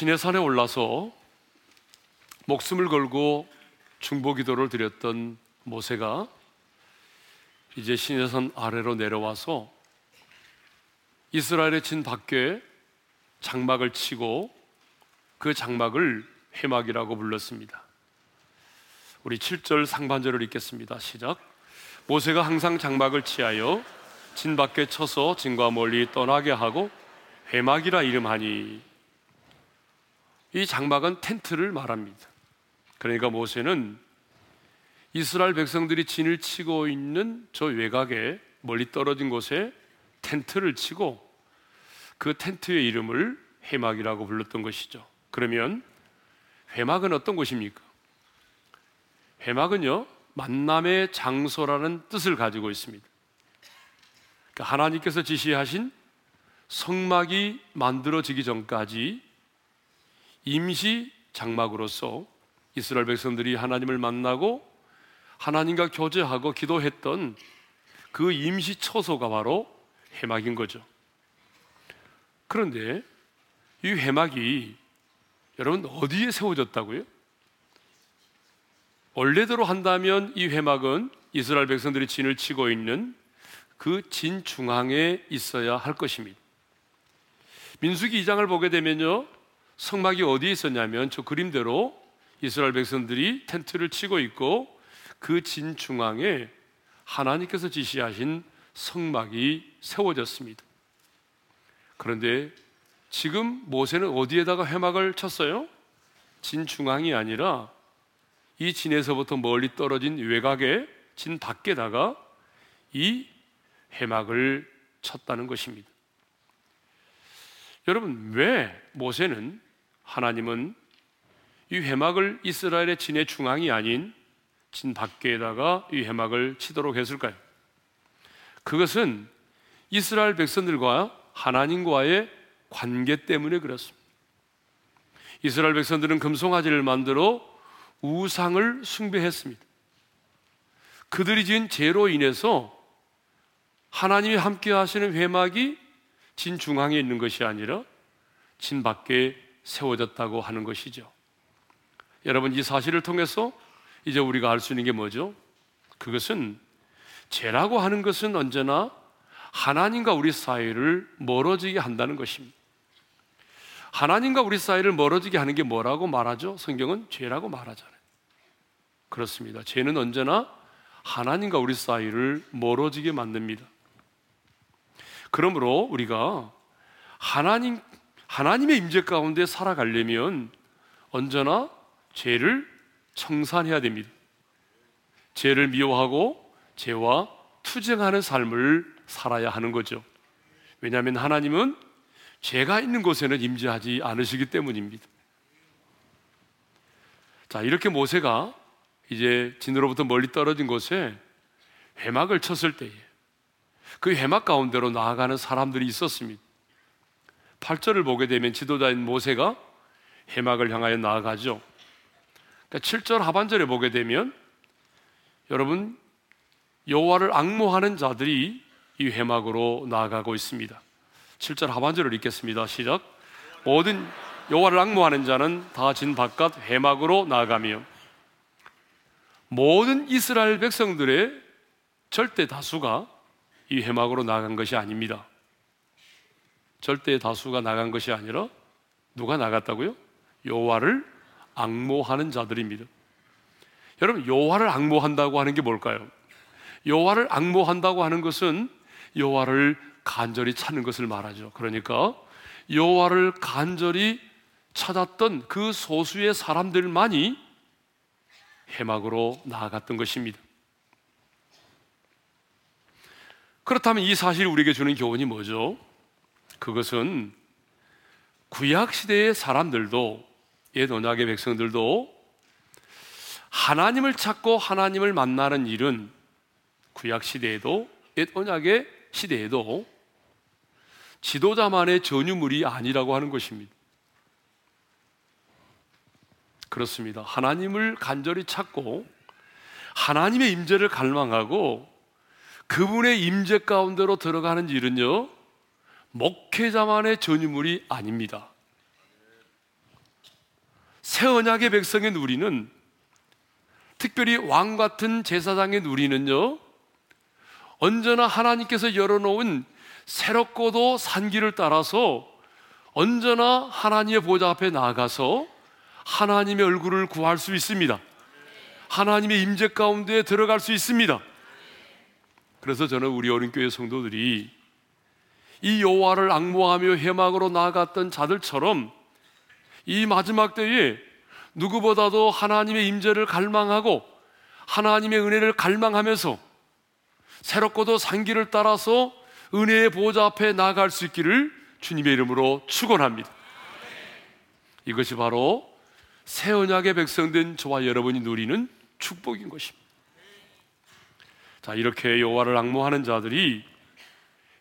시내산에 올라서 목숨을 걸고 중보 기도를 드렸던 모세가 이제 시내산 아래로 내려와서 이스라엘의 진 밖에 장막을 치고 그 장막을 회막이라고 불렀습니다. 우리 7절 상반절을 읽겠습니다. 시작. 모세가 항상 장막을 치하여 진 밖에 쳐서 진과 멀리 떠나게 하고 회막이라 이름하니 이 장막은 텐트를 말합니다. 그러니까 모세는 이스라엘 백성들이 진을 치고 있는 저 외곽에 멀리 떨어진 곳에 텐트를 치고 그 텐트의 이름을 회막이라고 불렀던 것이죠. 그러면 회막은 어떤 곳입니까? 회막은요, 만남의 장소라는 뜻을 가지고 있습니다. 그러니까 하나님께서 지시하신 성막이 만들어지기 전까지 임시 장막으로서 이스라엘 백성들이 하나님을 만나고 하나님과 교제하고 기도했던 그 임시 처소가 바로 회막인 거죠. 그런데 이 회막이 여러분 어디에 세워졌다고요? 원래대로 한다면 이 회막은 이스라엘 백성들이 진을 치고 있는 그 진 중앙에 있어야 할 것입니다. 민수기 2장을 보게 되면요. 성막이 어디에 있었냐면 저 그림대로 이스라엘 백성들이 텐트를 치고 있고 그 진 중앙에 하나님께서 지시하신 성막이 세워졌습니다. 그런데 지금 모세는 어디에다가 회막을 쳤어요? 진 중앙이 아니라 이 진에서부터 멀리 떨어진 외곽에 진 밖에다가 이 해막을 쳤다는 것입니다. 여러분, 왜 모세는 하나님은 이 해막을 이스라엘의 진의 중앙이 아닌 진 밖에다가 이 해막을 치도록 했을까요? 그것은 이스라엘 백성들과 하나님과의 관계 때문에 그렇습니다. 이스라엘 백성들은 금송아지를 만들어 우상을 숭배했습니다. 그들이 지은 죄로 인해서 하나님이 함께 하시는 회막이 진 중앙에 있는 것이 아니라 진 밖에 세워졌다고 하는 것이죠. 여러분, 이 사실을 통해서 이제 우리가 알 수 있는 게 뭐죠? 그것은 죄라고 하는 것은 언제나 하나님과 우리 사이를 멀어지게 한다는 것입니다. 하나님과 우리 사이를 멀어지게 하는 게 뭐라고 말하죠? 성경은 죄라고 말하잖아요. 그렇습니다. 죄는 언제나 하나님과 우리 사이를 멀어지게 만듭니다. 그러므로 우리가 하나님 하나님의 임재 가운데 살아가려면 언제나 죄를 청산해야 됩니다. 죄를 미워하고 죄와 투쟁하는 삶을 살아야 하는 거죠. 왜냐하면 하나님은 죄가 있는 곳에는 임재하지 않으시기 때문입니다. 자, 이렇게 모세가 이제 진으로부터 멀리 떨어진 곳에 회막을 쳤을 때에 그 회막 가운데로 나아가는 사람들이 있었습니다. 8절을 보게 되면 지도자인 모세가 회막을 향하여 나아가죠. 그러니까 7절 하반절에 보게 되면 여러분 여호와를 악모하는 자들이 이 회막으로 나아가고 있습니다. 7절 하반절을 읽겠습니다. 시작. 모든 여호와를 악모하는 자는 다 진 바깥 회막으로 나아가며 모든 이스라엘 백성들의 절대 다수가 이 회막으로 나간 것이 아닙니다. 절대 다수가 나간 것이 아니라 누가 나갔다고요? 여호와를 악모하는 자들입니다. 여러분 여호와를 악모한다고 하는 게 뭘까요? 여호와를 악모한다고 하는 것은 여호와를 간절히 찾는 것을 말하죠. 그러니까 여호와를 간절히 찾았던 그 소수의 사람들만이 해막으로 나아갔던 것입니다. 그렇다면 이 사실이 우리에게 주는 교훈이 뭐죠? 그것은 구약 시대의 사람들도 옛 언약의 백성들도 하나님을 찾고 하나님을 만나는 일은 구약 시대에도 옛 언약의 시대에도 지도자만의 전유물이 아니라고 하는 것입니다. 그렇습니다. 하나님을 간절히 찾고 하나님의 임재를 갈망하고 그분의 임재 가운데로 들어가는 일은요 목회자만의 전유물이 아닙니다. 새 언약의 백성의 누리는 특별히 왕 같은 제사장의 누리는요, 언제나 하나님께서 열어놓은 새롭고도 산 길을 따라서 언제나 하나님의 보좌 앞에 나가서 하나님의 얼굴을 구할 수 있습니다. 하나님의 임재 가운데 들어갈 수 있습니다. 그래서 저는 우리 어린교회 성도들이 이 여호와를 악모하며 해막으로 나아갔던 자들처럼 이 마지막 때에 누구보다도 하나님의 임재를 갈망하고 하나님의 은혜를 갈망하면서 새롭고도 산길을 따라서 은혜의 보좌 앞에 나아갈 수 있기를 주님의 이름으로 축원합니다. 이것이 바로 새 언약의 백성된 저와 여러분이 누리는 축복인 것입니다. 자, 이렇게 여호와를 악모하는 자들이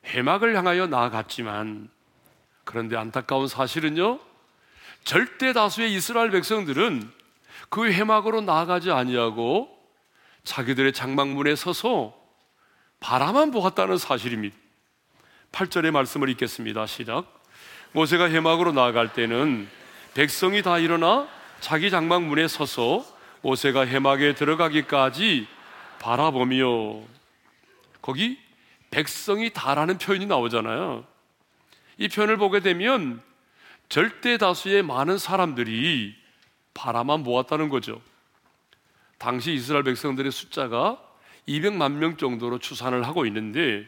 해막을 향하여 나아갔지만 그런데 안타까운 사실은요. 절대 다수의 이스라엘 백성들은 그 해막으로 나아가지 아니하고 자기들의 장막문에 서서 바라만 보았다는 사실입니다. 8절의 말씀을 읽겠습니다. 시작. 모세가 해막으로 나아갈 때는 백성이 다 일어나 자기 장막문에 서서 모세가 해막에 들어가기까지 바라보며 거기 백성이 다라는 표현이 나오잖아요. 이 표현을 보게 되면 절대 다수의 많은 사람들이 바라만 보았다는 거죠. 당시 이스라엘 백성들의 숫자가 200만 명 정도로 추산을 하고 있는데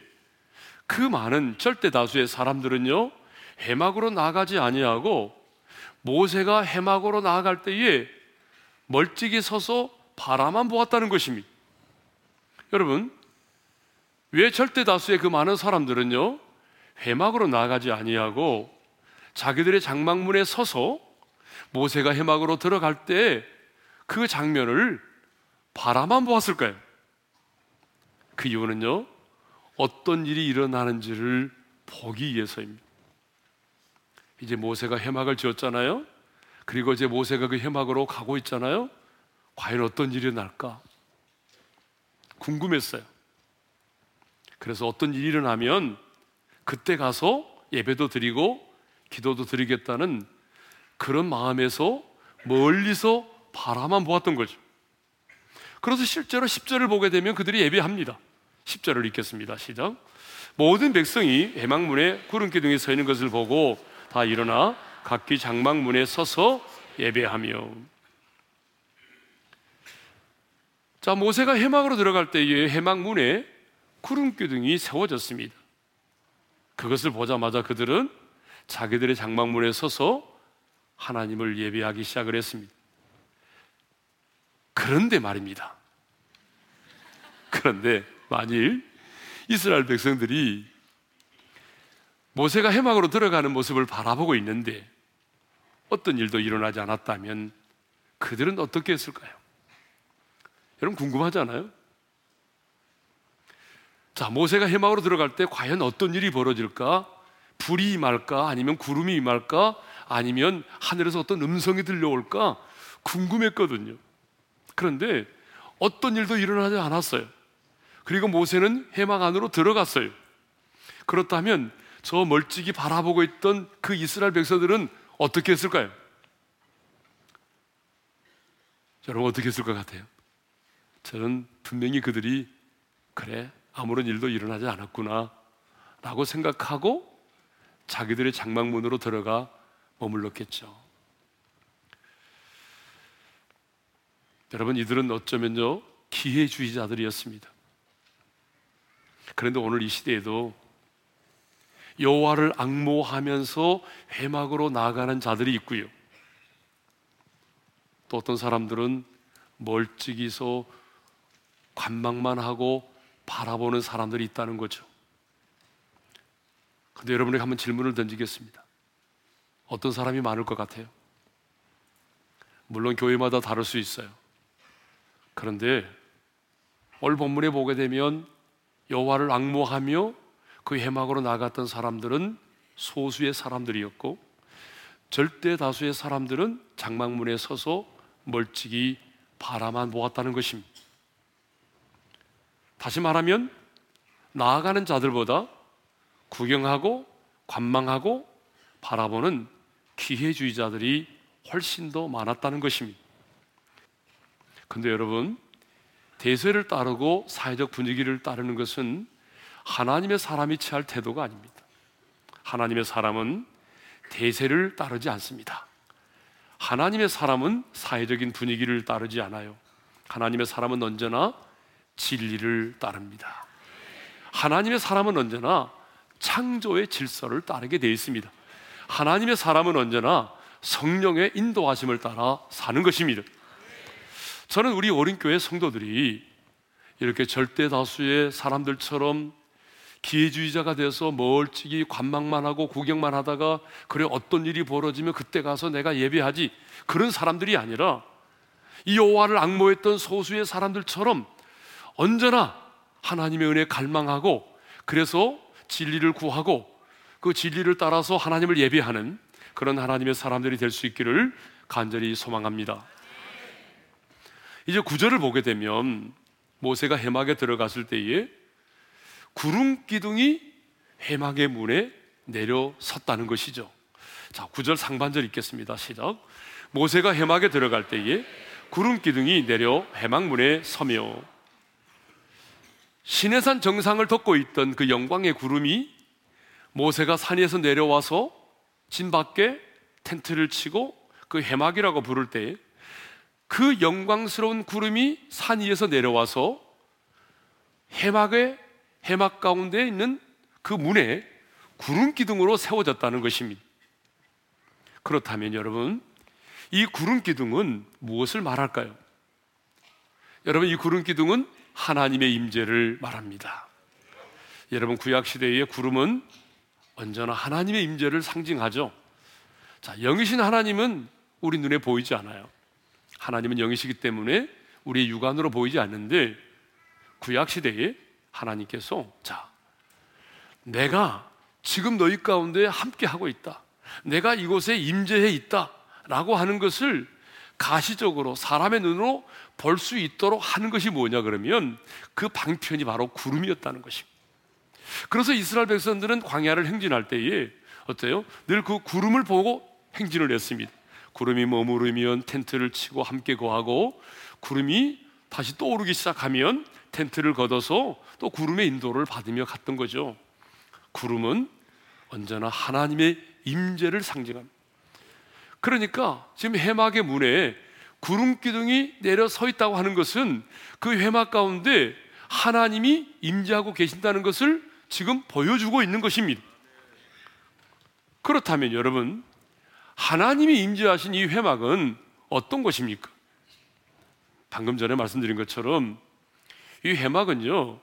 그 많은 절대 다수의 사람들은요 해막으로 나가지 아니하고 모세가 해막으로 나아갈 때에 멀찍이 서서 바라만 보았다는 것입니다. 여러분 왜 절대 다수의 그 많은 사람들은요 해막으로 나가지 아니하고 자기들의 장막문에 서서 모세가 해막으로 들어갈 때 그 장면을 바라만 보았을까요? 그 이유는요 어떤 일이 일어나는지를 보기 위해서입니다. 이제 모세가 해막을 지었잖아요. 그리고 이제 모세가 그 해막으로 가고 있잖아요. 과연 어떤 일이 날까? 궁금했어요. 그래서 어떤 일이 일어나면 그때 가서 예배도 드리고 기도도 드리겠다는 그런 마음에서 멀리서 바라만 보았던 거죠. 그래서 실제로 10절을 보게 되면 그들이 예배합니다. 10절을 읽겠습니다. 시작. 모든 백성이 해망문에 구름 기둥에 서 있는 것을 보고 다 일어나 각기 장막문에 서서 예배하며 자 모세가 해막으로 들어갈 때에 해막문에 구름 기둥이 세워졌습니다. 그것을 보자마자 그들은 자기들의 장막문에 서서 하나님을 예배하기 시작을 했습니다. 그런데 말입니다. 그런데 만일 이스라엘 백성들이 모세가 해막으로 들어가는 모습을 바라보고 있는데 어떤 일도 일어나지 않았다면 그들은 어떻게 했을까요? 여러분 궁금하잖아요? 자, 모세가 해막으로 들어갈 때 과연 어떤 일이 벌어질까? 불이 임할까? 아니면 구름이 임할까? 아니면 하늘에서 어떤 음성이 들려올까? 궁금했거든요. 그런데 어떤 일도 일어나지 않았어요. 그리고 모세는 해막 안으로 들어갔어요. 그렇다면 저 멀찍이 바라보고 있던 그 이스라엘 백성들은 어떻게 했을까요? 여러분 어떻게 했을 것 같아요? 저는 분명히 그들이 그래 아무런 일도 일어나지 않았구나 라고 생각하고 자기들의 장막문으로 들어가 머물렀겠죠. 여러분 이들은 어쩌면요 기회주의자들이었습니다. 그런데 오늘 이 시대에도 여호와를 악모하면서 회막으로 나아가는 자들이 있고요. 또 어떤 사람들은 멀찍이서 관망만 하고 바라보는 사람들이 있다는 거죠. 근데 여러분에게 한번 질문을 던지겠습니다. 어떤 사람이 많을 것 같아요? 물론 교회마다 다를 수 있어요. 그런데 오늘 본문에 보게 되면 여호와를 악모하며 그 해막으로 나갔던 사람들은 소수의 사람들이었고 절대 다수의 사람들은 장막문에 서서 멀찍이 바라만 보았다는 것입니다. 다시 말하면 나아가는 자들보다 구경하고 관망하고 바라보는 기회주의자들이 훨씬 더 많았다는 것입니다. 근데 여러분, 대세를 따르고 사회적 분위기를 따르는 것은 하나님의 사람이 취할 태도가 아닙니다. 하나님의 사람은 대세를 따르지 않습니다. 하나님의 사람은 사회적인 분위기를 따르지 않아요. 하나님의 사람은 언제나 진리를 따릅니다. 하나님의 사람은 언제나 창조의 질서를 따르게 되어 있습니다. 하나님의 사람은 언제나 성령의 인도하심을 따라 사는 것입니다. 저는 우리 어린교회 성도들이 이렇게 절대 다수의 사람들처럼 기회주의자가 돼서 멀찍이 관망만 하고 구경만 하다가 그래 어떤 일이 벌어지면 그때 가서 내가 예배하지 그런 사람들이 아니라 이 여호와를 악모했던 소수의 사람들처럼 언제나 하나님의 은혜 갈망하고 그래서 진리를 구하고 그 진리를 따라서 하나님을 예배하는 그런 하나님의 사람들이 될 수 있기를 간절히 소망합니다. 이제 구절을 보게 되면 모세가 해막에 들어갔을 때에 구름 기둥이 해막의 문에 내려섰다는 것이죠. 자, 구절 상반절 읽겠습니다. 시작. 모세가 해막에 들어갈 때에 구름 기둥이 내려 해막 문에 서며 시내산 정상을 덮고 있던 그 영광의 구름이 모세가 산에서 내려와서 진 밖에 텐트를 치고 그 해막이라고 부를 때 그 영광스러운 구름이 산 위에서 내려와서 해막의 해막 가운데 있는 그 문에 구름 기둥으로 세워졌다는 것입니다. 그렇다면 여러분, 이 구름 기둥은 무엇을 말할까요? 여러분, 이 구름 기둥은 하나님의 임재를 말합니다. 여러분, 구약 시대의 구름은 언제나 하나님의 임재를 상징하죠. 자, 영이신 하나님은 우리 눈에 보이지 않아요. 하나님은 영이시기 때문에 우리 육안으로 보이지 않는데 구약 시대에 하나님께서 자, 내가 지금 너희 가운데 함께 하고 있다. 내가 이곳에 임재해 있다라고 하는 것을 가시적으로 사람의 눈으로 볼 수 있도록 하는 것이 뭐냐 그러면 그 방편이 바로 구름이었다는 것입니다. 그래서 이스라엘 백성들은 광야를 행진할 때에 어때요? 늘 그 구름을 보고 행진을 했습니다. 구름이 머무르면 텐트를 치고 함께 거하고 구름이 다시 떠오르기 시작하면 텐트를 걷어서 또 구름의 인도를 받으며 갔던 거죠. 구름은 언제나 하나님의 임재를 상징합니다. 그러니까 지금 해막의 문에 구름 기둥이 내려 서 있다고 하는 것은 그 해막 가운데 하나님이 임재하고 계신다는 것을 지금 보여주고 있는 것입니다. 그렇다면 여러분, 하나님이 임재하신 이 회막은 어떤 것입니까? 방금 전에 말씀드린 것처럼 이 회막은요,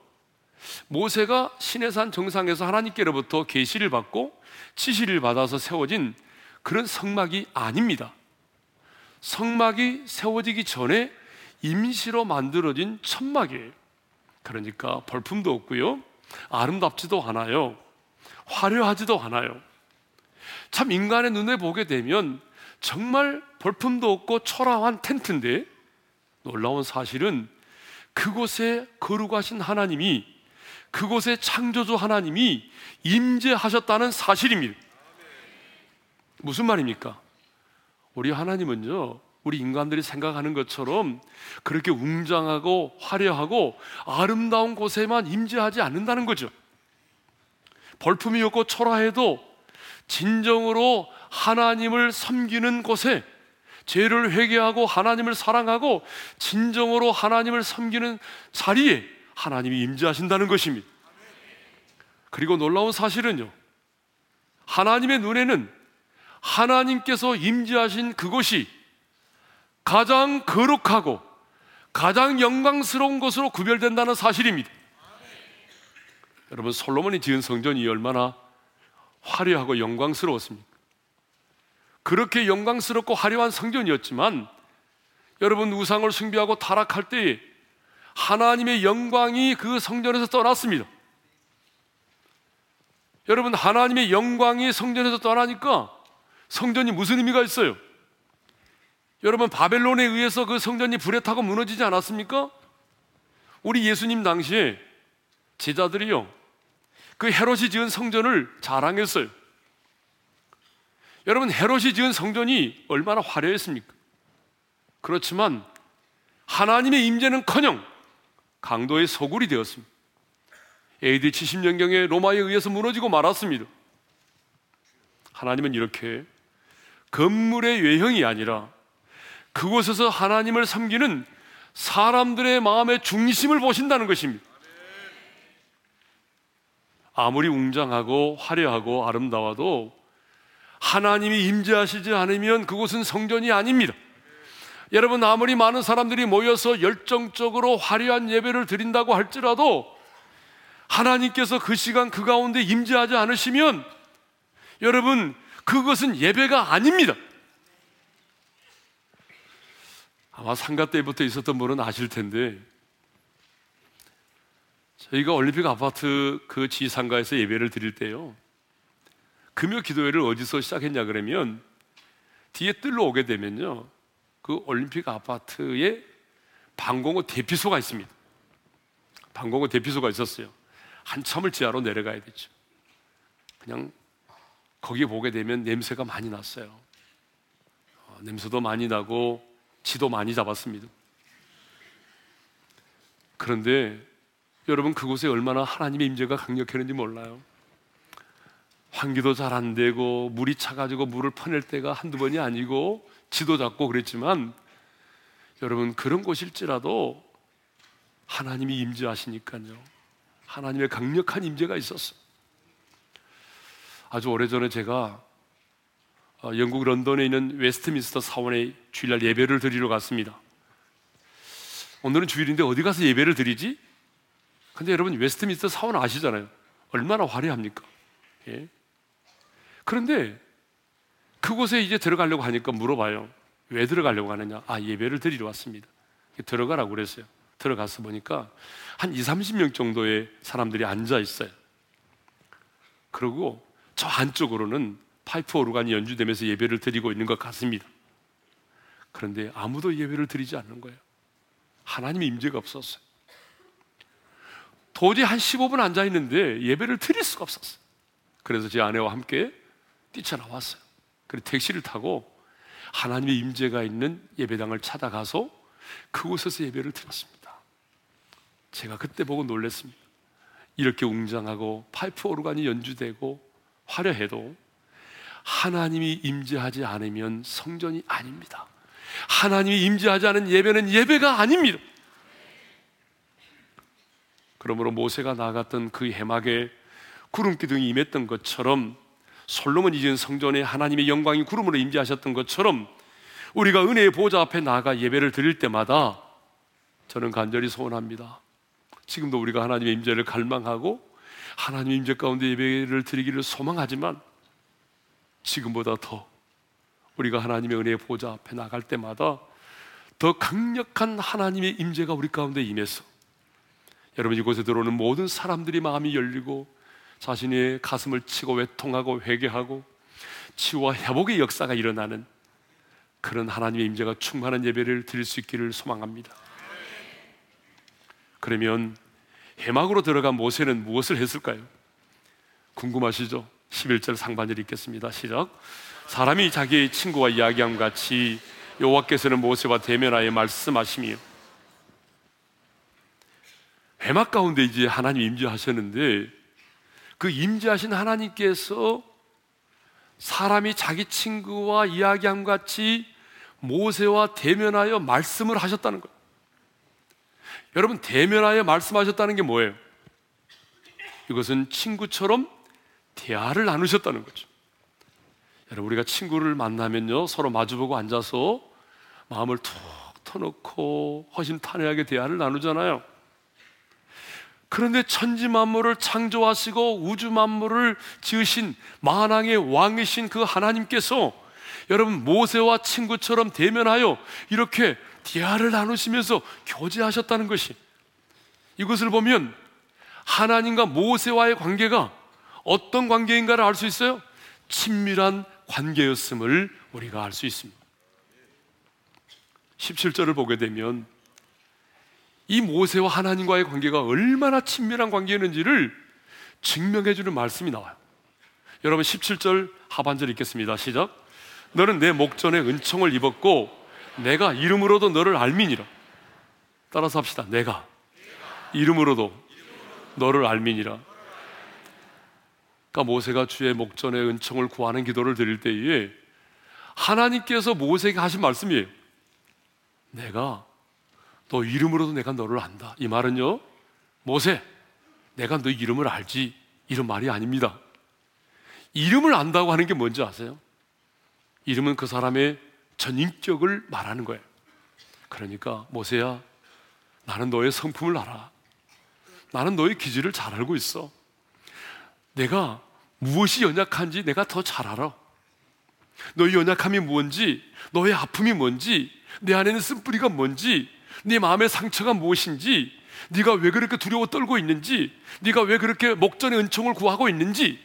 모세가 시내산 정상에서 하나님께로부터 계시를 받고 지시를 받아서 세워진 그런 성막이 아닙니다. 성막이 세워지기 전에 임시로 만들어진 천막이에요. 그러니까 벌품도 없고요. 아름답지도 않아요. 화려하지도 않아요. 참 인간의 눈에 보게 되면 정말 벌품도 없고 초라한 텐트인데 놀라운 사실은 그곳에 거룩하신 하나님이 그곳에 창조주 하나님이 임재하셨다는 사실입니다. 무슨 말입니까? 우리 하나님은요, 우리 인간들이 생각하는 것처럼 그렇게 웅장하고 화려하고 아름다운 곳에만 임재하지 않는다는 거죠. 벌품이 없고 초라해도 진정으로 하나님을 섬기는 곳에 죄를 회개하고 하나님을 사랑하고 진정으로 하나님을 섬기는 자리에 하나님이 임재하신다는 것입니다. 그리고 놀라운 사실은요. 하나님의 눈에는 하나님께서 임재하신 그곳이 가장 거룩하고 가장 영광스러운 것으로 구별된다는 사실입니다. 여러분 솔로몬이 지은 성전이 얼마나 화려하고 영광스러웠습니까? 그렇게 영광스럽고 화려한 성전이었지만 여러분 우상을 숭배하고 타락할 때 하나님의 영광이 그 성전에서 떠났습니다. 여러분 하나님의 영광이 성전에서 떠나니까 성전이 무슨 의미가 있어요? 여러분 바벨론에 의해서 그 성전이 불에 타고 무너지지 않았습니까? 우리 예수님 당시에 제자들이요 그 헤롯이 지은 성전을 자랑했어요. 여러분 헤롯이 지은 성전이 얼마나 화려했습니까? 그렇지만 하나님의 임재는커녕 강도의 소굴이 되었습니다. AD 70년경에 로마에 의해서 무너지고 말았습니다. 하나님은 이렇게 건물의 외형이 아니라 그곳에서 하나님을 섬기는 사람들의 마음의 중심을 보신다는 것입니다. 아무리 웅장하고 화려하고 아름다워도 하나님이 임재하시지 않으면 그곳은 성전이 아닙니다. 여러분 아무리 많은 사람들이 모여서 열정적으로 화려한 예배를 드린다고 할지라도 하나님께서 그 시간 그 가운데 임재하지 않으시면 여러분 그것은 예배가 아닙니다. 아마 상가 때부터 있었던 분은 아실 텐데 저희가 올림픽 아파트 그 지상가에서 예배를 드릴 때요. 금요 기도회를 어디서 시작했냐 그러면 뒤에 뜰로 오게 되면요. 그 올림픽 아파트에 방공호 대피소가 있습니다. 방공호 대피소가 있었어요. 한참을 지하로 내려가야 되죠. 그냥 거기 보게 되면 냄새가 많이 났어요. 어, 냄새도 많이 나고 지도 많이 잡았습니다. 그런데 여러분 그곳에 얼마나 하나님의 임재가 강력했는지 몰라요. 환기도 잘 안 되고 물이 차가지고 물을 퍼낼 때가 한두 번이 아니고 쥐도 잡고 그랬지만 여러분 그런 곳일지라도 하나님이 임재하시니까요. 하나님의 강력한 임재가 있었어. 아주 오래전에 제가 어, 영국 런던에 있는 웨스트민스터 사원에 주일날 예배를 드리러 갔습니다. 오늘은 주일인데 어디 가서 예배를 드리지? 근데 여러분 웨스트민스터 사원 아시잖아요. 얼마나 화려합니까? 예? 그런데 그곳에 이제 들어가려고 하니까 물어봐요. 왜 들어가려고 하느냐? 아, 예배를 드리러 왔습니다. 들어가라고 그랬어요. 들어가서 보니까 한 2, 30명 정도의 사람들이 앉아 있어요. 그리고 저 안쪽으로는 파이프 오르간이 연주되면서 예배를 드리고 있는 것 같습니다. 그런데 아무도 예배를 드리지 않는 거예요. 하나님의 임재가 없었어요. 도저히 한 15분 앉아 있는데 예배를 드릴 수가 없었어요. 그래서 제 아내와 함께 뛰쳐나왔어요. 그리고 택시를 타고 하나님의 임재가 있는 예배당을 찾아가서 그곳에서 예배를 드렸습니다. 제가 그때 보고 놀랐습니다. 이렇게 웅장하고 파이프 오르간이 연주되고 화려해도 하나님이 임재하지 않으면 성전이 아닙니다. 하나님이 임재하지 않은 예배는 예배가 아닙니다. 그러므로 모세가 나갔던 그 해막에 구름 기둥이 임했던 것처럼 솔로몬이 지은 성전에 하나님의 영광이 구름으로 임재하셨던 것처럼 우리가 은혜의 보좌 앞에 나가 예배를 드릴 때마다 저는 간절히 소원합니다. 지금도 우리가 하나님의 임재를 갈망하고 하나님의 임재 가운데 예배를 드리기를 소망하지만 지금보다 더 우리가 하나님의 은혜의 보좌 앞에 나갈 때마다 더 강력한 하나님의 임재가 우리 가운데 임해서 여러분 이곳에 들어오는 모든 사람들이 마음이 열리고 자신의 가슴을 치고 외통하고 회개하고 치유와 회복의 역사가 일어나는 그런 하나님의 임재가 충만한 예배를 드릴 수 있기를 소망합니다. 그러면 해막으로 들어간 모세는 무엇을 했을까요? 궁금하시죠? 11절 상반절 읽겠습니다. 시작. 사람이 자기의 친구와 이야기함 같이 여호와께서는 모세와 대면하여 말씀하시며 해막 가운데 이제 하나님 임재하셨는데 그 임재하신 하나님께서 사람이 자기 친구와 이야기함 같이 모세와 대면하여 말씀을 하셨다는 거예요. 여러분, 대면하여 말씀하셨다는 게 뭐예요? 이것은 친구처럼 대화를 나누셨다는 거죠. 여러분, 우리가 친구를 만나면요, 서로 마주보고 앉아서 마음을 툭 터놓고 허심탄회하게 대화를 나누잖아요. 그런데 천지 만물을 창조하시고 우주 만물을 지으신 만왕의 왕이신 그 하나님께서 여러분 모세와 친구처럼 대면하여 이렇게 대화를 나누시면서 교제하셨다는 것이 이것을 보면 하나님과 모세와의 관계가 어떤 관계인가를 알 수 있어요? 친밀한 관계였음을 우리가 알 수 있습니다. 17절을 보게 되면 이 모세와 하나님과의 관계가 얼마나 친밀한 관계였는지를 증명해 주는 말씀이 나와요. 여러분 17절 하반절 읽겠습니다. 시작. 너는 내 목전에 은총을 입었고 내가 이름으로도 너를 알미니라. 따라서 합시다. 내가 이름으로도 너를 알미니라. 그러니까 모세가 주의 목전에 은총을 구하는 기도를 드릴 때에 하나님께서 모세에게 하신 말씀이에요. 내가 너 이름으로도 내가 너를 안다. 이 말은요, 모세, 내가 너 이름을 알지. 이런 말이 아닙니다. 이름을 안다고 하는 게 뭔지 아세요? 이름은 그 사람의 전인격을 말하는 거예요. 그러니까 모세야, 나는 너의 성품을 알아. 나는 너의 기질을 잘 알고 있어. 내가 무엇이 연약한지 내가 더 잘 알아. 너의 연약함이 뭔지, 너의 아픔이 뭔지, 내 안에는 쓴뿌리가 뭔지, 네 마음의 상처가 무엇인지, 네가 왜 그렇게 두려워 떨고 있는지, 네가 왜 그렇게 목전의 은총을 구하고 있는지,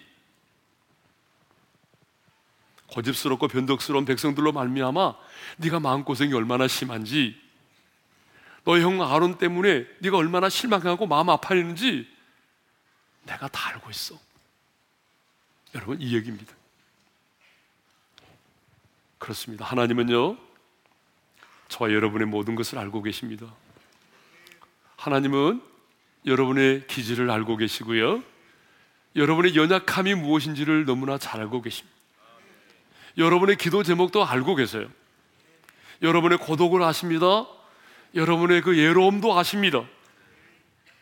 고집스럽고 변덕스러운 백성들로 말미암아 네가 마음고생이 얼마나 심한지 너의 형 아론 때문에 네가 얼마나 실망하고 마음 아파했는지 내가 다 알고 있어. 여러분 이 얘기입니다. 그렇습니다. 하나님은요 저와 여러분의 모든 것을 알고 계십니다. 하나님은 여러분의 기질을 알고 계시고요. 여러분의 연약함이 무엇인지를 너무나 잘 알고 계십니다. 여러분의 기도 제목도 알고 계세요. 여러분의 고독을 아십니다. 여러분의 그 예로움도 아십니다.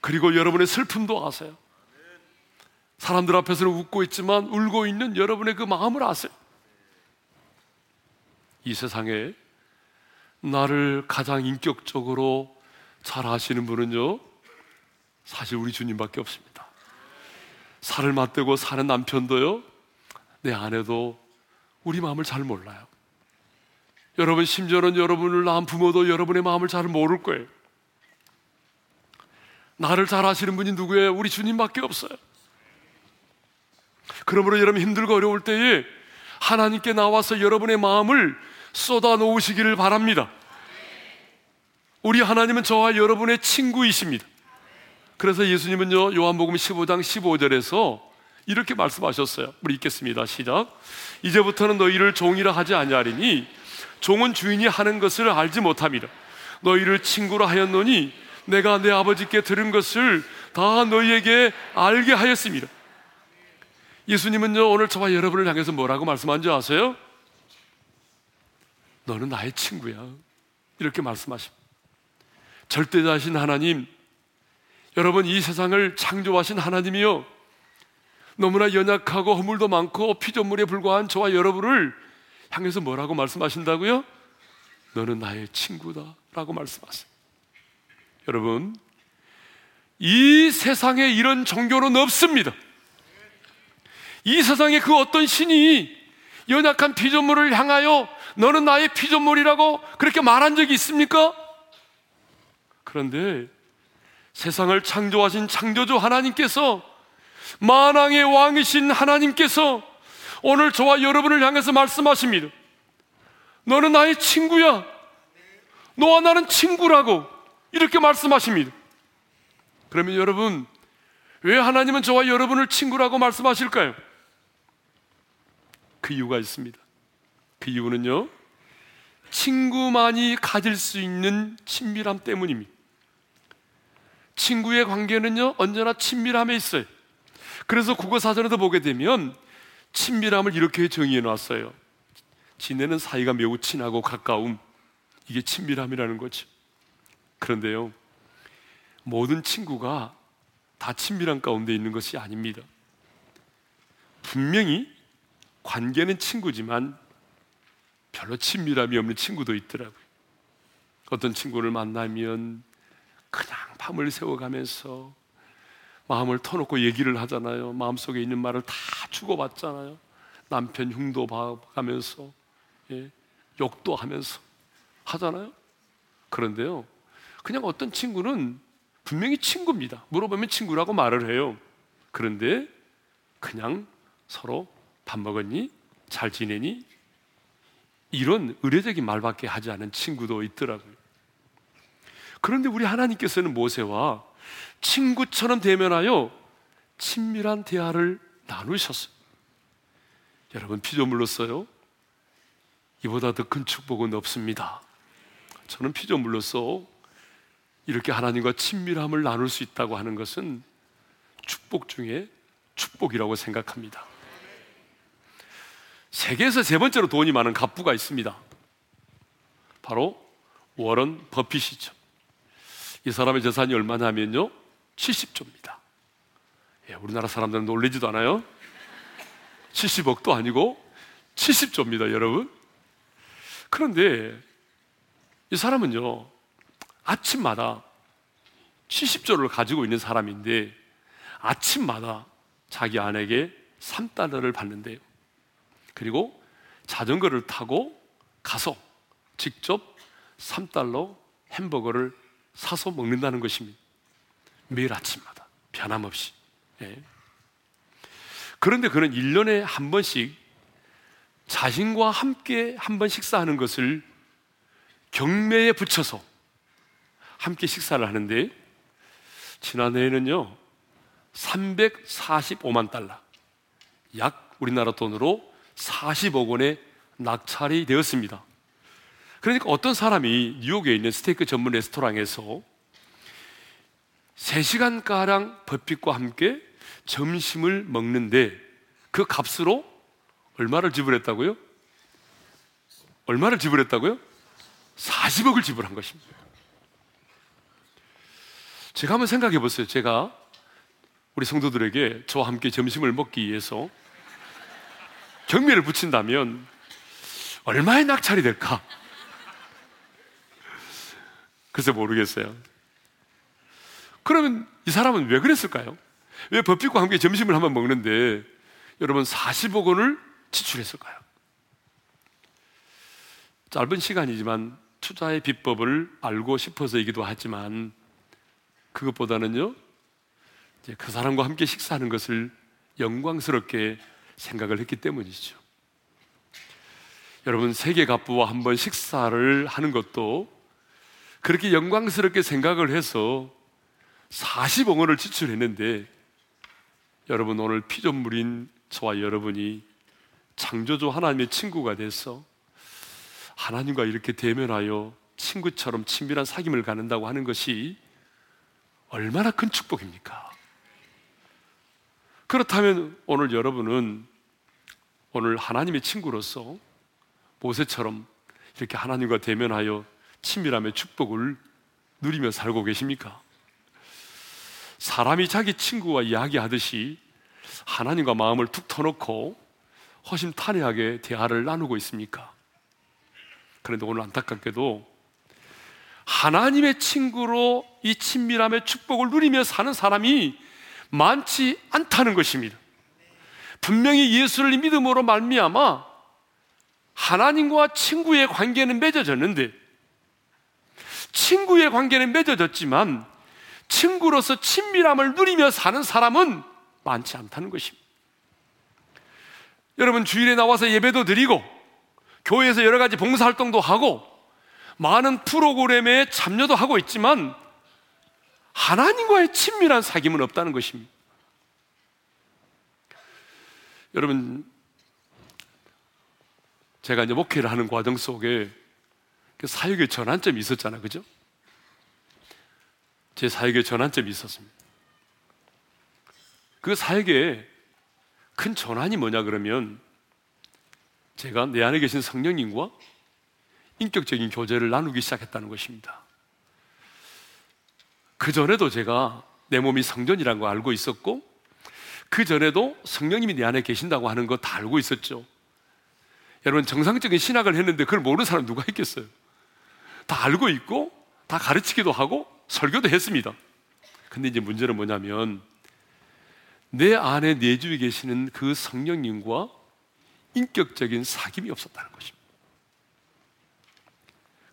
그리고 여러분의 슬픔도 아세요. 사람들 앞에서는 웃고 있지만 울고 있는 여러분의 그 마음을 아세요. 이 세상에 나를 가장 인격적으로 잘 아시는 분은요, 사실 우리 주님밖에 없습니다. 살을 맞대고 사는 남편도요, 내 아내도 우리 마음을 잘 몰라요. 여러분, 심지어는 여러분을 낳은 부모도 여러분의 마음을 잘 모를 거예요. 나를 잘 아시는 분이 누구예요? 우리 주님밖에 없어요. 그러므로 여러분 힘들고 어려울 때에 하나님께 나와서 여러분의 마음을 쏟아 놓으시기를 바랍니다. 우리 하나님은 저와 여러분의 친구이십니다. 그래서 예수님은요, 요한복음 15장 15절에서 이렇게 말씀하셨어요. 우리 읽겠습니다. 시작. 이제부터는 너희를 종이라 하지 아니하리니 종은 주인이 하는 것을 알지 못함이라. 너희를 친구라 하였노니 내가 내 아버지께 들은 것을 다 너희에게 알게 하였습니다. 예수님은요 오늘 저와 여러분을 향해서 뭐라고 말씀한지 아세요? 너는 나의 친구야. 이렇게 말씀하십니다. 절대자신 하나님, 여러분 이 세상을 창조하신 하나님이요 너무나 연약하고 허물도 많고 피조물에 불과한 저와 여러분을 향해서 뭐라고 말씀하신다고요? 너는 나의 친구다 라고 말씀하세요 여러분 이 세상에 이런 종교는 없습니다 이 세상에 그 어떤 신이 연약한 피조물을 향하여 너는 나의 피조물이라고 그렇게 말한 적이 있습니까? 그런데 세상을 창조하신 창조주 하나님께서 만왕의 왕이신 하나님께서 오늘 저와 여러분을 향해서 말씀하십니다. 너는 나의 친구야. 너와 나는 친구라고 이렇게 말씀하십니다. 그러면 여러분, 왜 하나님은 저와 여러분을 친구라고 말씀하실까요? 그 이유가 있습니다. 그 이유는요, 친구만이 가질 수 있는 친밀함 때문입니다. 친구의 관계는요, 언제나 친밀함에 있어요. 그래서 국어사전에도 보게 되면 친밀함을 이렇게 정의해 놨어요. 지내는 사이가 매우 친하고 가까움. 이게 친밀함이라는 거죠. 그런데요, 모든 친구가 다 친밀한 가운데 있는 것이 아닙니다. 분명히 관계는 친구지만 별로 친밀함이 없는 친구도 있더라고요. 어떤 친구를 만나면 그냥 밤을 새워가면서 마음을 터놓고 얘기를 하잖아요. 마음속에 있는 말을 다 주고받잖아요. 남편 흉도 봐가면서 예, 욕도 하면서 하잖아요. 그런데요. 그냥 어떤 친구는 분명히 친구입니다. 물어보면 친구라고 말을 해요. 그런데 그냥 서로 밥 먹었니? 잘 지내니? 이런 의례적인 말밖에 하지 않은 친구도 있더라고요. 그런데 우리 하나님께서는 모세와 친구처럼 대면하여 친밀한 대화를 나누셨어요. 여러분 피조물로서요 이보다 더 큰 축복은 없습니다. 저는 피조물로서 이렇게 하나님과 친밀함을 나눌 수 있다고 하는 것은 축복 중에 축복이라고 생각합니다. 세계에서 세 번째로 돈이 많은 갑부가 있습니다. 바로 워런 버핏이죠. 이 사람의 재산이 얼마냐면요, 70조입니다. 예, 우리나라 사람들은 놀리지도 않아요. 70억도 아니고 70조입니다, 여러분. 그런데 이 사람은요, 아침마다 70조를 가지고 있는 사람인데 아침마다 자기 아내에게 3달러를 받는데요. 그리고 자전거를 타고 가서 직접 3달러 햄버거를 사서 먹는다는 것입니다. 매일 아침마다 변함없이. 예. 그런데 그는 1년에 한 번씩 자신과 함께 한 번 식사하는 것을 경매에 붙여서 함께 식사를 하는데 지난해에는요 345만 달러 약 우리나라 돈으로 40억 원의 낙찰이 되었습니다. 그러니까 어떤 사람이 뉴욕에 있는 스테이크 전문 레스토랑에서 3시간가량 버핏과 함께 점심을 먹는데 그 값으로 얼마를 지불했다고요? 얼마를 지불했다고요? 40억을 지불한 것입니다. 제가 한번 생각해 보세요. 제가 우리 성도들에게 저와 함께 점심을 먹기 위해서 경매를 붙인다면 얼마의 낙찰이 될까? 글쎄 모르겠어요. 그러면 이 사람은 왜 그랬을까요? 왜 법빛과 함께 점심을 한번 먹는데 여러분 40억 원을 지출했을까요? 짧은 시간이지만 투자의 비법을 알고 싶어서이기도 하지만 그것보다는요, 그 사람과 함께 식사하는 것을 영광스럽게 생각을 했기 때문이죠. 여러분, 세계 갑부와 한번 식사를 하는 것도 그렇게 영광스럽게 생각을 해서 40억 원을 지출했는데 여러분 오늘 피조물인 저와 여러분이 창조주 하나님의 친구가 돼서 하나님과 이렇게 대면하여 친구처럼 친밀한 사귐을 가는다고 하는 것이 얼마나 큰 축복입니까? 그렇다면 오늘 여러분은 오늘 하나님의 친구로서 모세처럼 이렇게 하나님과 대면하여 친밀함의 축복을 누리며 살고 계십니까? 사람이 자기 친구와 이야기하듯이 하나님과 마음을 툭 터놓고 허심탄회하게 대화를 나누고 있습니까? 그런데 오늘 안타깝게도 하나님의 친구로 이 친밀함의 축복을 누리며 사는 사람이 많지 않다는 것입니다. 분명히 예수를 믿음으로 말미암아 하나님과 친구의 관계는 맺어졌는데 친구의 관계는 맺어졌지만 친구로서 친밀함을 누리며 사는 사람은 많지 않다는 것입니다. 여러분 주일에 나와서 예배도 드리고 교회에서 여러 가지 봉사 활동도 하고 많은 프로그램에 참여도 하고 있지만 하나님과의 친밀한 사귐은 없다는 것입니다. 여러분, 제가 이제 목회를 하는 과정 속에 그 사역의 전환점이 있었잖아요. 그죠? 제 사역의 전환점이 있었습니다. 그 사역의 큰 전환이 뭐냐 그러면 제가 내 안에 계신 성령님과 인격적인 교제를 나누기 시작했다는 것입니다. 그 전에도 제가 내 몸이 성전이라는 거 알고 있었고, 그 전에도 성령님이 내 안에 계신다고 하는 거 다 알고 있었죠. 여러분, 정상적인 신학을 했는데 그걸 모르는 사람 누가 있겠어요? 다 알고 있고, 다 가르치기도 하고, 설교도 했습니다. 근데 이제 문제는 뭐냐면, 내 안에 내주에 계시는 그 성령님과 인격적인 사귐이 없었다는 것입니다.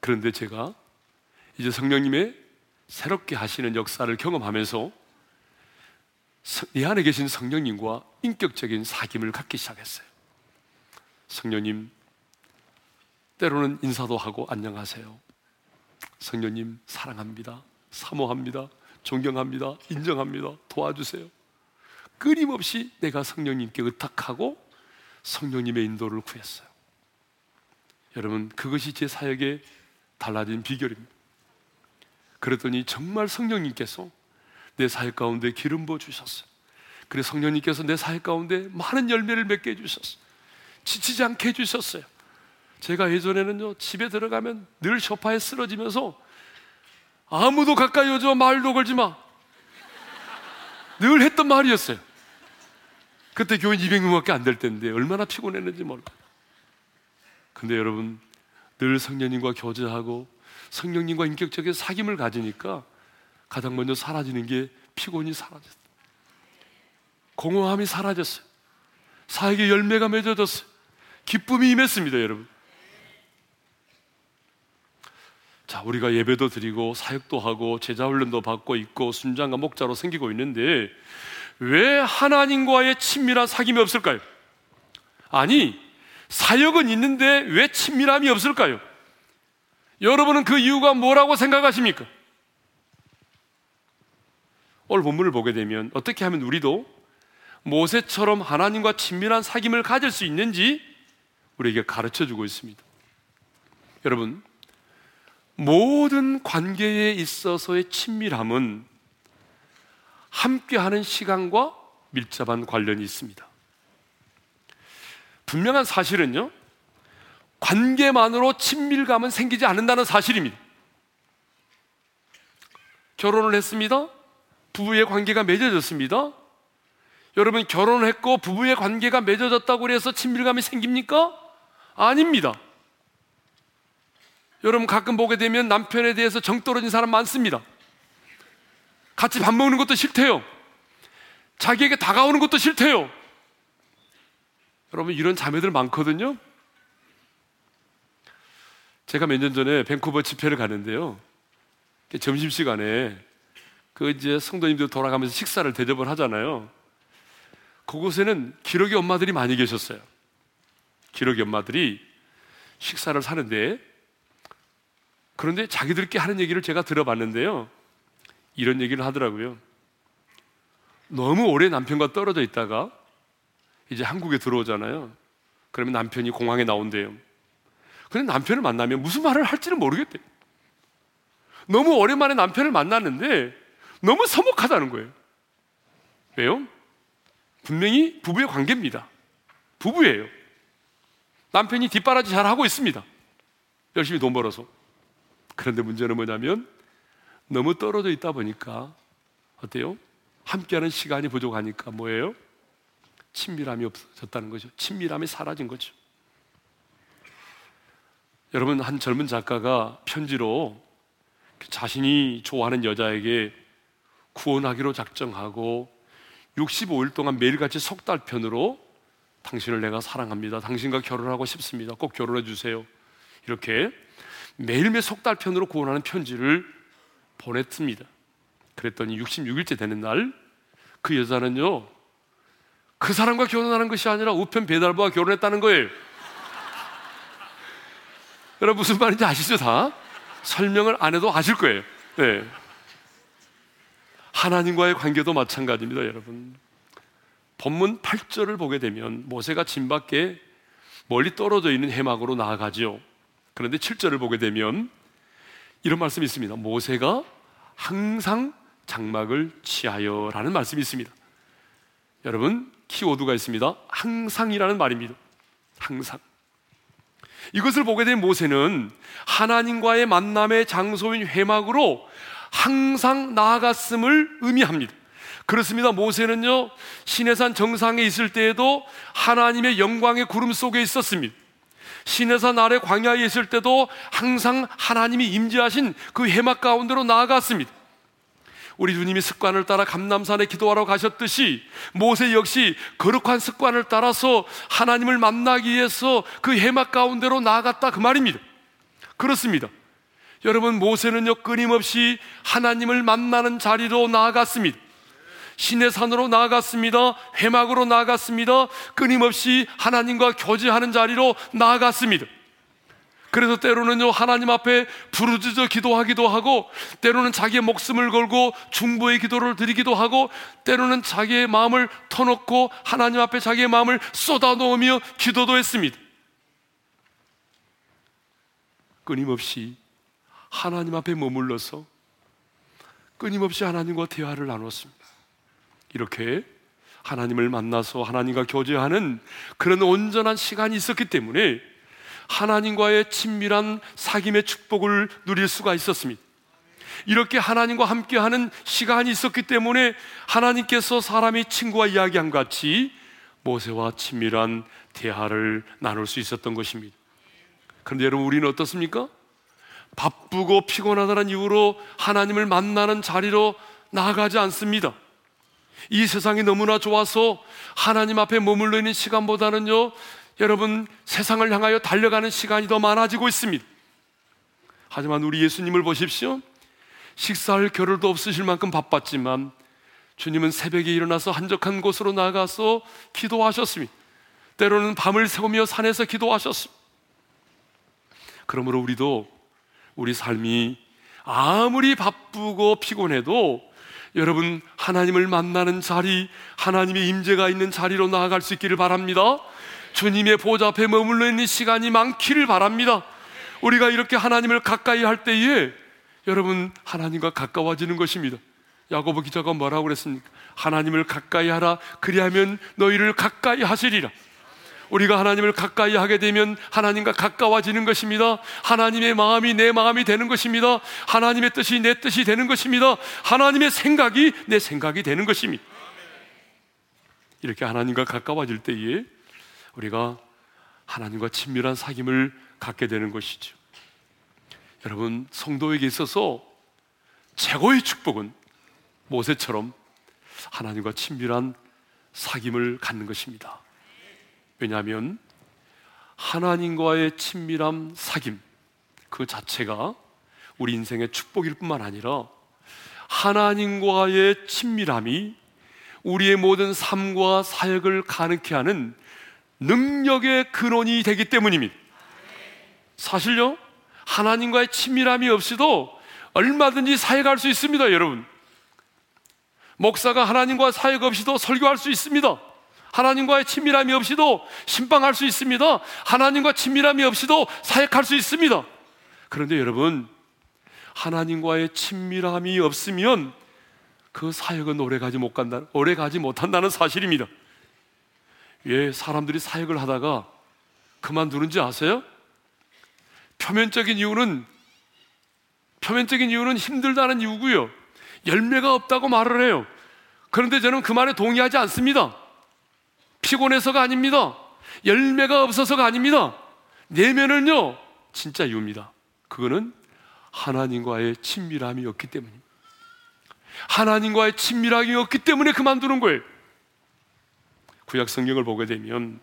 그런데 제가 이제 성령님의 새롭게 하시는 역사를 경험하면서 내 안에 계신 성령님과 인격적인 사귐을 갖기 시작했어요. 성령님, 때로는 인사도 하고 안녕하세요. 성령님, 사랑합니다. 사모합니다. 존경합니다. 인정합니다. 도와주세요. 끊임없이 내가 성령님께 의탁하고 성령님의 인도를 구했어요. 여러분, 그것이 제 사역의 달라진 비결입니다. 그랬더니 정말 성령님께서 내 사역 가운데 기름 부어 주셨어요. 그래 성령님께서 내 사역 가운데 많은 열매를 맺게 해 주셨어요. 지치지 않게 해 주셨어요. 제가 예전에는요 집에 들어가면 늘 소파에 쓰러지면서 아무도 가까이 오지 마 말도 걸지 마. 늘 했던 말이었어요. 그때 교인 200명밖에 안 될 때인데 얼마나 피곤했는지 몰라. 근데 여러분 늘 성령님과 교제하고 성령님과 인격적인 사귐을 가지니까 가장 먼저 사라지는 게 피곤이 사라졌어요. 공허함이 사라졌어요. 사역의 열매가 맺어졌어요. 기쁨이 임했습니다, 여러분. 자, 우리가 예배도 드리고 사역도 하고 제자 훈련도 받고 있고 순장과 목자로 생기고 있는데 왜 하나님과의 친밀한 사귐이 없을까요? 아니, 사역은 있는데 왜 친밀함이 없을까요? 여러분은 그 이유가 뭐라고 생각하십니까? 오늘 본문을 보게 되면 어떻게 하면 우리도 모세처럼 하나님과 친밀한 사귐을 가질 수 있는지 우리에게 가르쳐 주고 있습니다. 여러분, 모든 관계에 있어서의 친밀함은 함께하는 시간과 밀접한 관련이 있습니다. 분명한 사실은요, 관계만으로 친밀감은 생기지 않는다는 사실입니다. 결혼을 했습니다. 부부의 관계가 맺어졌습니다. 여러분 결혼을 했고 부부의 관계가 맺어졌다고 해서 친밀감이 생깁니까? 아닙니다. 여러분 가끔 보게 되면 남편에 대해서 정 떨어진 사람 많습니다. 같이 밥 먹는 것도 싫대요. 자기에게 다가오는 것도 싫대요. 여러분 이런 자매들 많거든요. 제가 몇 년 전에 밴쿠버 집회를 가는데요. 점심 시간에 그 이제 성도님들 돌아가면서 식사를 대접을 하잖아요. 그곳에는 기록의 엄마들이 많이 계셨어요. 기록의 엄마들이 식사를 사는데 그런데 자기들끼리 하는 얘기를 제가 들어봤는데요. 이런 얘기를 하더라고요. 너무 오래 남편과 떨어져 있다가 이제 한국에 들어오잖아요. 그러면 남편이 공항에 나온대요. 근데 남편을 만나면 무슨 말을 할지는 모르겠대요. 너무 오랜만에 남편을 만났는데 너무 서먹하다는 거예요. 왜요? 분명히 부부의 관계입니다. 부부예요. 남편이 뒷바라지 잘 하고 있습니다. 열심히 돈 벌어서. 그런데 문제는 뭐냐면 너무 떨어져 있다 보니까 어때요? 함께하는 시간이 부족하니까 뭐예요? 친밀함이 없어졌다는 거죠. 친밀함이 사라진 거죠. 여러분 한 젊은 작가가 편지로 자신이 좋아하는 여자에게 구원하기로 작정하고 65일 동안 매일같이 속달편으로 당신을 내가 사랑합니다. 당신과 결혼하고 싶습니다. 꼭 결혼해 주세요. 이렇게 매일매일 속달편으로 구원하는 편지를 보냈습니다. 그랬더니 66일째 되는 날 그 여자는요 그 사람과 결혼하는 것이 아니라 우편 배달부와 결혼했다는 거예요. 여러분 무슨 말인지 아시죠 다? 설명을 안 해도 아실 거예요. 네. 하나님과의 관계도 마찬가지입니다, 여러분. 본문 8절을 보게 되면 모세가 진 밖에 멀리 떨어져 있는 해막으로 나아가지요. 그런데 7절을 보게 되면 이런 말씀이 있습니다. 모세가 항상 장막을 취하여 라는 말씀이 있습니다. 여러분, 키워드가 있습니다. 항상이라는 말입니다. 항상. 이것을 보게 된 모세는 하나님과의 만남의 장소인 회막으로 항상 나아갔음을 의미합니다. 그렇습니다. 모세는요, 시내산 정상에 있을 때에도 하나님의 영광의 구름 속에 있었습니다. 시내산 아래 광야에 있을 때도 항상 하나님이 임재하신 그 해막 가운데로 나아갔습니다. 우리 주님이 습관을 따라 감남산에 기도하러 가셨듯이 모세 역시 거룩한 습관을 따라서 하나님을 만나기 위해서 그 해막 가운데로 나아갔다 그 말입니다. 그렇습니다. 여러분 모세는요 끊임없이 하나님을 만나는 자리로 나아갔습니다. 신의 산으로 나아갔습니다. 회막으로 나아갔습니다. 끊임없이 하나님과 교제하는 자리로 나아갔습니다. 그래서 때로는요, 하나님 앞에 부르짖어 기도하기도 하고, 때로는 자기의 목숨을 걸고 중보의 기도를 드리기도 하고, 때로는 자기의 마음을 터놓고 하나님 앞에 자기의 마음을 쏟아 놓으며 기도도 했습니다. 끊임없이 하나님 앞에 머물러서 끊임없이 하나님과 대화를 나눴습니다. 이렇게 하나님을 만나서 하나님과 교제하는 그런 온전한 시간이 있었기 때문에 하나님과의 친밀한 사귐의 축복을 누릴 수가 있었습니다. 이렇게 하나님과 함께하는 시간이 있었기 때문에 하나님께서 사람이 친구와 이야기한 같이 모세와 친밀한 대화를 나눌 수 있었던 것입니다. 그런데 여러분 우리는 어떻습니까? 바쁘고 피곤하다는 이유로 하나님을 만나는 자리로 나아가지 않습니다. 이 세상이 너무나 좋아서 하나님 앞에 머물러 있는 시간보다는요, 여러분 세상을 향하여 달려가는 시간이 더 많아지고 있습니다. 하지만 우리 예수님을 보십시오. 식사할 겨를도 없으실 만큼 바빴지만 주님은 새벽에 일어나서 한적한 곳으로 나가서 기도하셨습니다. 때로는 밤을 새우며 산에서 기도하셨습니다. 그러므로 우리도 우리 삶이 아무리 바쁘고 피곤해도 여러분 하나님을 만나는 자리, 하나님의 임재가 있는 자리로 나아갈 수 있기를 바랍니다. 주님의 보좌 앞에 머물러 있는 시간이 많기를 바랍니다. 우리가 이렇게 하나님을 가까이 할 때에 여러분 하나님과 가까워지는 것입니다. 야고보 기자가 뭐라고 그랬습니까? 하나님을 가까이 하라 그리하면 너희를 가까이 하시리라. 우리가 하나님을 가까이 하게 되면 하나님과 가까워지는 것입니다. 하나님의 마음이 내 마음이 되는 것입니다. 하나님의 뜻이 내 뜻이 되는 것입니다. 하나님의 생각이 내 생각이 되는 것입니다. 이렇게 하나님과 가까워질 때에 우리가 하나님과 친밀한 사귐을 갖게 되는 것이죠. 여러분, 성도에게 있어서 최고의 축복은 모세처럼 하나님과 친밀한 사귐을 갖는 것입니다. 왜냐하면 하나님과의 친밀함, 사귐 그 자체가 우리 인생의 축복일 뿐만 아니라 하나님과의 친밀함이 우리의 모든 삶과 사역을 가능케 하는 능력의 근원이 되기 때문입니다. 사실요, 하나님과의 친밀함이 없이도 얼마든지 사역할 수 있습니다, 여러분. 목사가 하나님과 사역 없이도 설교할 수 있습니다. 하나님과의 친밀함이 없이도 신방할 수 있습니다. 하나님과 친밀함이 없이도 사역할 수 있습니다. 그런데 여러분, 하나님과의 친밀함이 없으면 그 사역은 오래 가지 못 간다, 오래 가지 못한다는 사실입니다. 왜 사람들이 사역을 하다가 그만두는지 아세요? 표면적인 이유는 표면적인 이유는 힘들다는 이유고요. 열매가 없다고 말을 해요. 그런데 저는 그 말에 동의하지 않습니다. 피곤해서가 아닙니다. 열매가 없어서가 아닙니다. 내면은요, 진짜 이유입니다. 그거는 하나님과의 친밀함이 없기 때문입니다. 하나님과의 친밀함이 없기 때문에 그만두는 거예요. 구약 성경을 보게 되면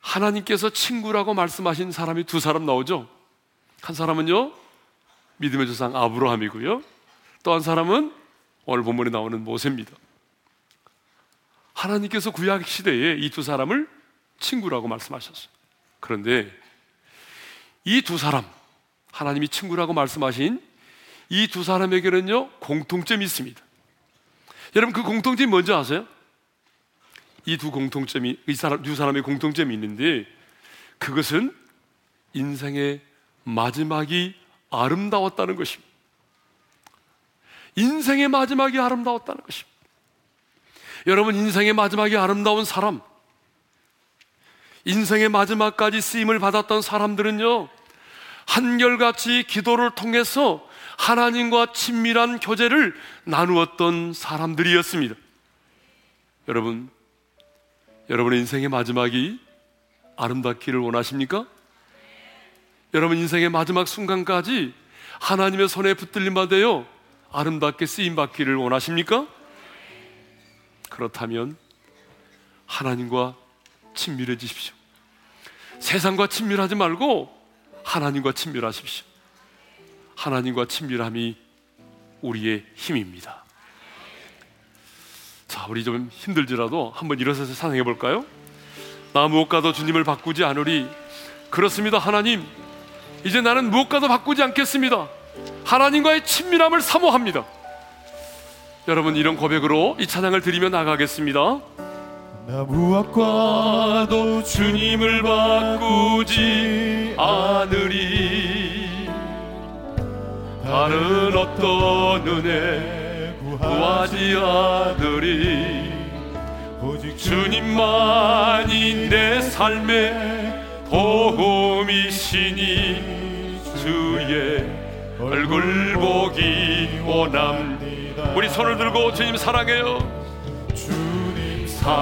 하나님께서 친구라고 말씀하신 사람이 두 사람 나오죠. 한 사람은요, 믿음의 조상 아브라함이고요. 또 한 사람은 오늘 본문에 나오는 모세입니다. 하나님께서 구약 시대에 이 두 사람을 친구라고 말씀하셨어요. 그런데 이 두 사람, 하나님이 친구라고 말씀하신 이 두 사람에게는요, 공통점이 있습니다. 여러분, 그 공통점이 뭔지 아세요? 이 두 공통점이, 이 사람, 두 사람의 공통점이 있는데, 그것은 인생의 마지막이 아름다웠다는 것입니다. 인생의 마지막이 아름다웠다는 것입니다. 여러분 인생의 마지막이 아름다운 사람, 인생의 마지막까지 쓰임을 받았던 사람들은요, 한결같이 기도를 통해서 하나님과 친밀한 교제를 나누었던 사람들이었습니다. 여러분, 여러분의 인생의 마지막이 아름답기를 원하십니까? 여러분 인생의 마지막 순간까지 하나님의 손에 붙들림 받아요 아름답게 쓰임 받기를 원하십니까? 그렇다면 하나님과 친밀해지십시오. 세상과 친밀하지 말고 하나님과 친밀하십시오. 하나님과 친밀함이 우리의 힘입니다. 자, 우리 좀 힘들지라도 한번 일어서서 찬양해 볼까요? 나 무엇과도 주님을 바꾸지 않으리 그렇습니다, 하나님. 이제 나는 무엇과도 바꾸지 않겠습니다. 하나님과의 친밀함을 사모합니다. 여러분 이런 고백으로 이 찬양을 드리며 나가겠습니다. 나 무엇과도 주님을 바꾸지 않으리. 다른 어떤 은혜 구하지 않으리. 오직 주님만이 내 삶의 보험이시니 주의 얼굴 보기 원합니다 우리 손을 들고 주님 사랑해요. 주님 사랑해요.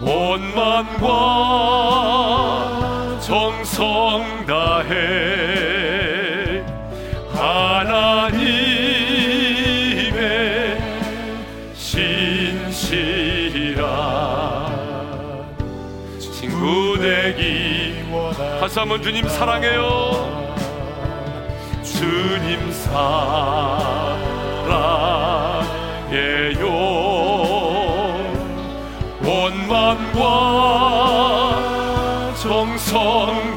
온 맘과 정성 다해 다시 한번 주님 사랑해요. 주님 사랑해요. 온 맘과 정성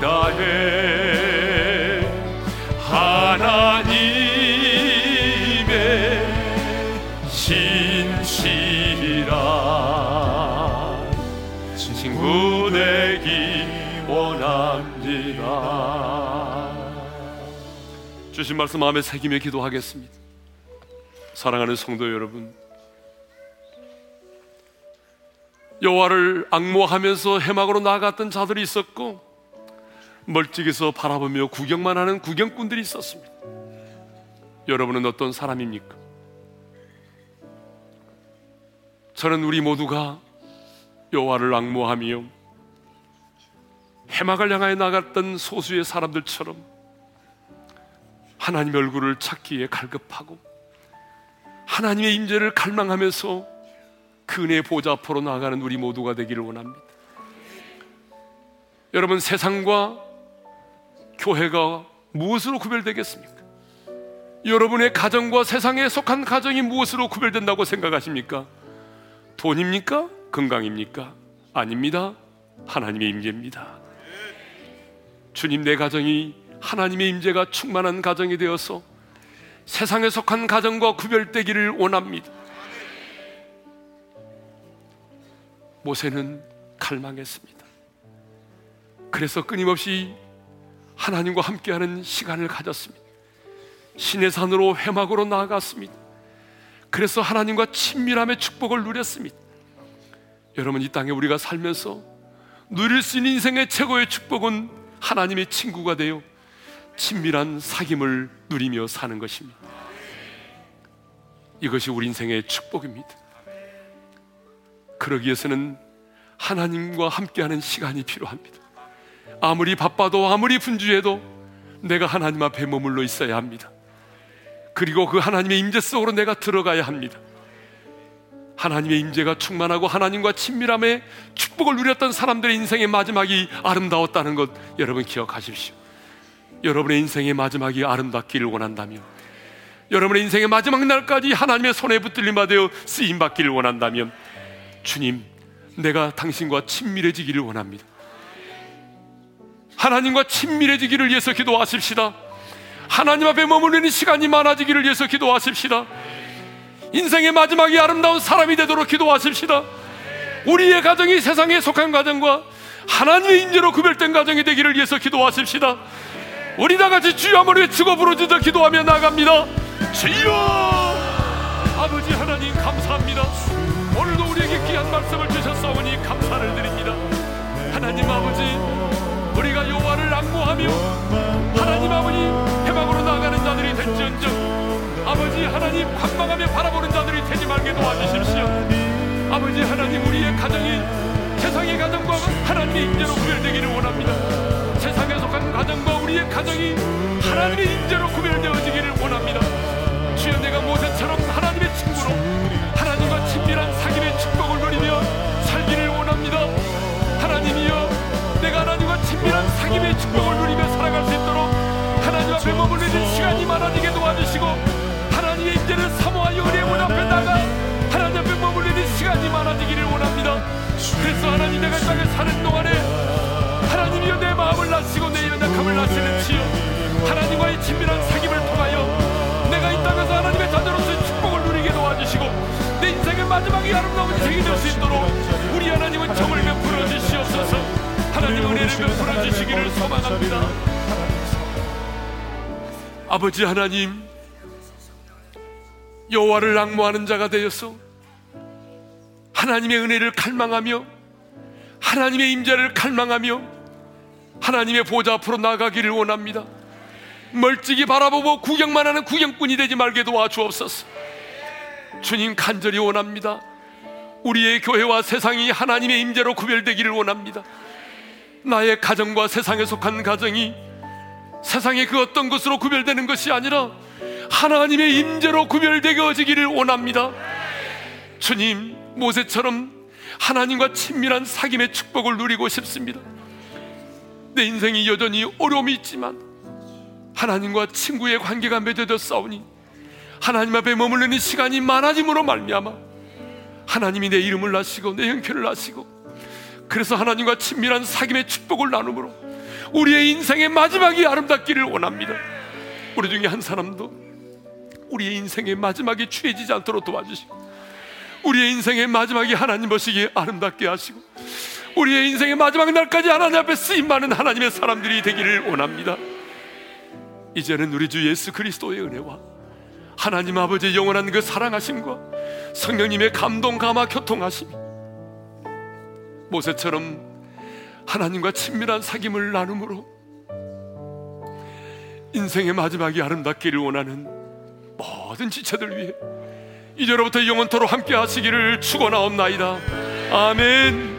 주신 말씀 마음에 새기며 기도하겠습니다 사랑하는 성도 여러분 여호와를 악모하면서 해막으로 나아갔던 자들이 있었고 멀찍이서 바라보며 구경만 하는 구경꾼들이 있었습니다 여러분은 어떤 사람입니까? 저는 우리 모두가 여호와를 악모하며 해막을 향하여 나갔던 소수의 사람들처럼 하나님의 얼굴을 찾기에 갈급하고 하나님의 임재를 갈망하면서 그 은혜의 보좌 앞으로 나아가는 우리 모두가 되기를 원합니다. 여러분 세상과 교회가 무엇으로 구별되겠습니까? 여러분의 가정과 세상에 속한 가정이 무엇으로 구별된다고 생각하십니까? 돈입니까? 건강입니까? 아닙니다. 하나님의 임재입니다. 주님 내 가정이 하나님의 임재가 충만한 가정이 되어서 세상에 속한 가정과 구별되기를 원합니다. 모세는 갈망했습니다. 그래서 끊임없이 하나님과 함께하는 시간을 가졌습니다. 신의 산으로 회막으로 나아갔습니다. 그래서 하나님과 친밀함의 축복을 누렸습니다. 여러분 이 땅에 우리가 살면서 누릴 수 있는 인생의 최고의 축복은 하나님의 친구가 되어 친밀한 사귐을 누리며 사는 것입니다. 이것이 우리 인생의 축복입니다. 그러기 위해서는 하나님과 함께하는 시간이 필요합니다. 아무리 바빠도 아무리 분주해도 내가 하나님 앞에 머물러 있어야 합니다. 그리고 그 하나님의 임재 속으로 내가 들어가야 합니다. 하나님의 임재가 충만하고 하나님과 친밀함에 축복을 누렸던 사람들의 인생의 마지막이 아름다웠다는 것 여러분 기억하십시오. 여러분의 인생의 마지막이 아름답기를 원한다면 여러분의 인생의 마지막 날까지 하나님의 손에 붙들림 받아 쓰임 받기를 원한다면 주님 내가 당신과 친밀해지기를 원합니다. 하나님과 친밀해지기를 위해서 기도하십시다. 하나님 앞에 머무르는 시간이 많아지기를 위해서 기도하십시다. 인생의 마지막이 아름다운 사람이 되도록 기도하십시다. 우리의 가정이 세상에 속한 가정과 하나님의 인재로 구별된 가정이 되기를 위해서 기도하십시다. 우리 다 같이 주여 한번 외치고 부르짖어 기도하며 나갑니다. 주여 아버지 하나님 감사합니다. 오늘도 우리에게 귀한 말씀을 주셨사오니 감사를 드립니다. 하나님 아버지 우리가 여호와를 악모하며 하나님 아버지 해방으로 나가는 자들이 될지언정 아버지 하나님 관망하며 바라보는 자들이 되지 말게 도와주십시오. 아버지 하나님 우리의 가정이 세상의 가정과 하나님의 인재로 구별되기를 원합니다. 속한 가정과 우리의 가정이 하나님의 인재로 구별되어지기를 원합니다. 주여 내가 모세처럼 하나님의 친구로 하나님과 친밀한 사귐의 축복을 누리며 살기를 원합니다. 하나님이여 내가 하나님과 친밀한 사귐의 축복을 누리며 살아갈 수 있도록 하나님 앞에 머물리는 시간이 많아지게 도와주시고 하나님의 인재를 사모하여 은혜 문 앞에 나가 하나님 앞에 머물리는 시간이 많아 좋아지기를 원합니다. 그래서 하나님 내가 땅에 사는 동안에 하나님이여 내 마음을 나시고 내연 약함을 나시는 지요 하나님과의 친밀한 사귐을 통하여 내가 이 땅에서 하나님의 자녀로서의 축복을 누리게 도와주시고 내 인생의 마지막이 아름다운 인생이 될 수 있도록 우리 하나님은 정을 베풀어 주시옵소서. 하나님 은혜를 베풀어 주시기를 소망합니다. 아버지 하나님 여호와를 악모하는 자가 되어서 하나님의 은혜를 갈망하며 하나님의 임재를 갈망하며 하나님의 보좌 앞으로 나가기를 원합니다. 멀찍이 바라보고 구경만 하는 구경꾼이 되지 말게 도와주옵소서. 주님 간절히 원합니다. 우리의 교회와 세상이 하나님의 임재로 구별되기를 원합니다. 나의 가정과 세상에 속한 가정이 세상의 그 어떤 것으로 구별되는 것이 아니라 하나님의 임재로 구별되어지기를 원합니다. 주님, 모세처럼 하나님과 친밀한 사귐의 축복을 누리고 싶습니다. 내 인생이 여전히 어려움이 있지만 하나님과 친구의 관계가 맺어져 싸우니 하나님 앞에 머무르는 시간이 많아짐으로 말미암아 하나님이 내 이름을 나시고 내 형편을 나시고 그래서 하나님과 친밀한 사귐의 축복을 나눔으로 우리의 인생의 마지막이 아름답기를 원합니다. 우리 중에 한 사람도 우리의 인생의 마지막이 취해지지 않도록 도와주시고 우리의 인생의 마지막이 하나님 보시기에 아름답게 하시고 우리의 인생의 마지막 날까지 하나님 앞에 쓰임 많은 하나님의 사람들이 되기를 원합니다. 이제는 우리 주 예수 그리스도의 은혜와 하나님 아버지의 영원한 그 사랑하심과 성령님의 감동 감화 교통하심 모세처럼 하나님과 친밀한 사귐을 나눔으로 인생의 마지막이 아름답기를 원하는 모든 지체들 위해 이제로부터 영원토로 함께 하시기를 축원하옵나이다. 아멘.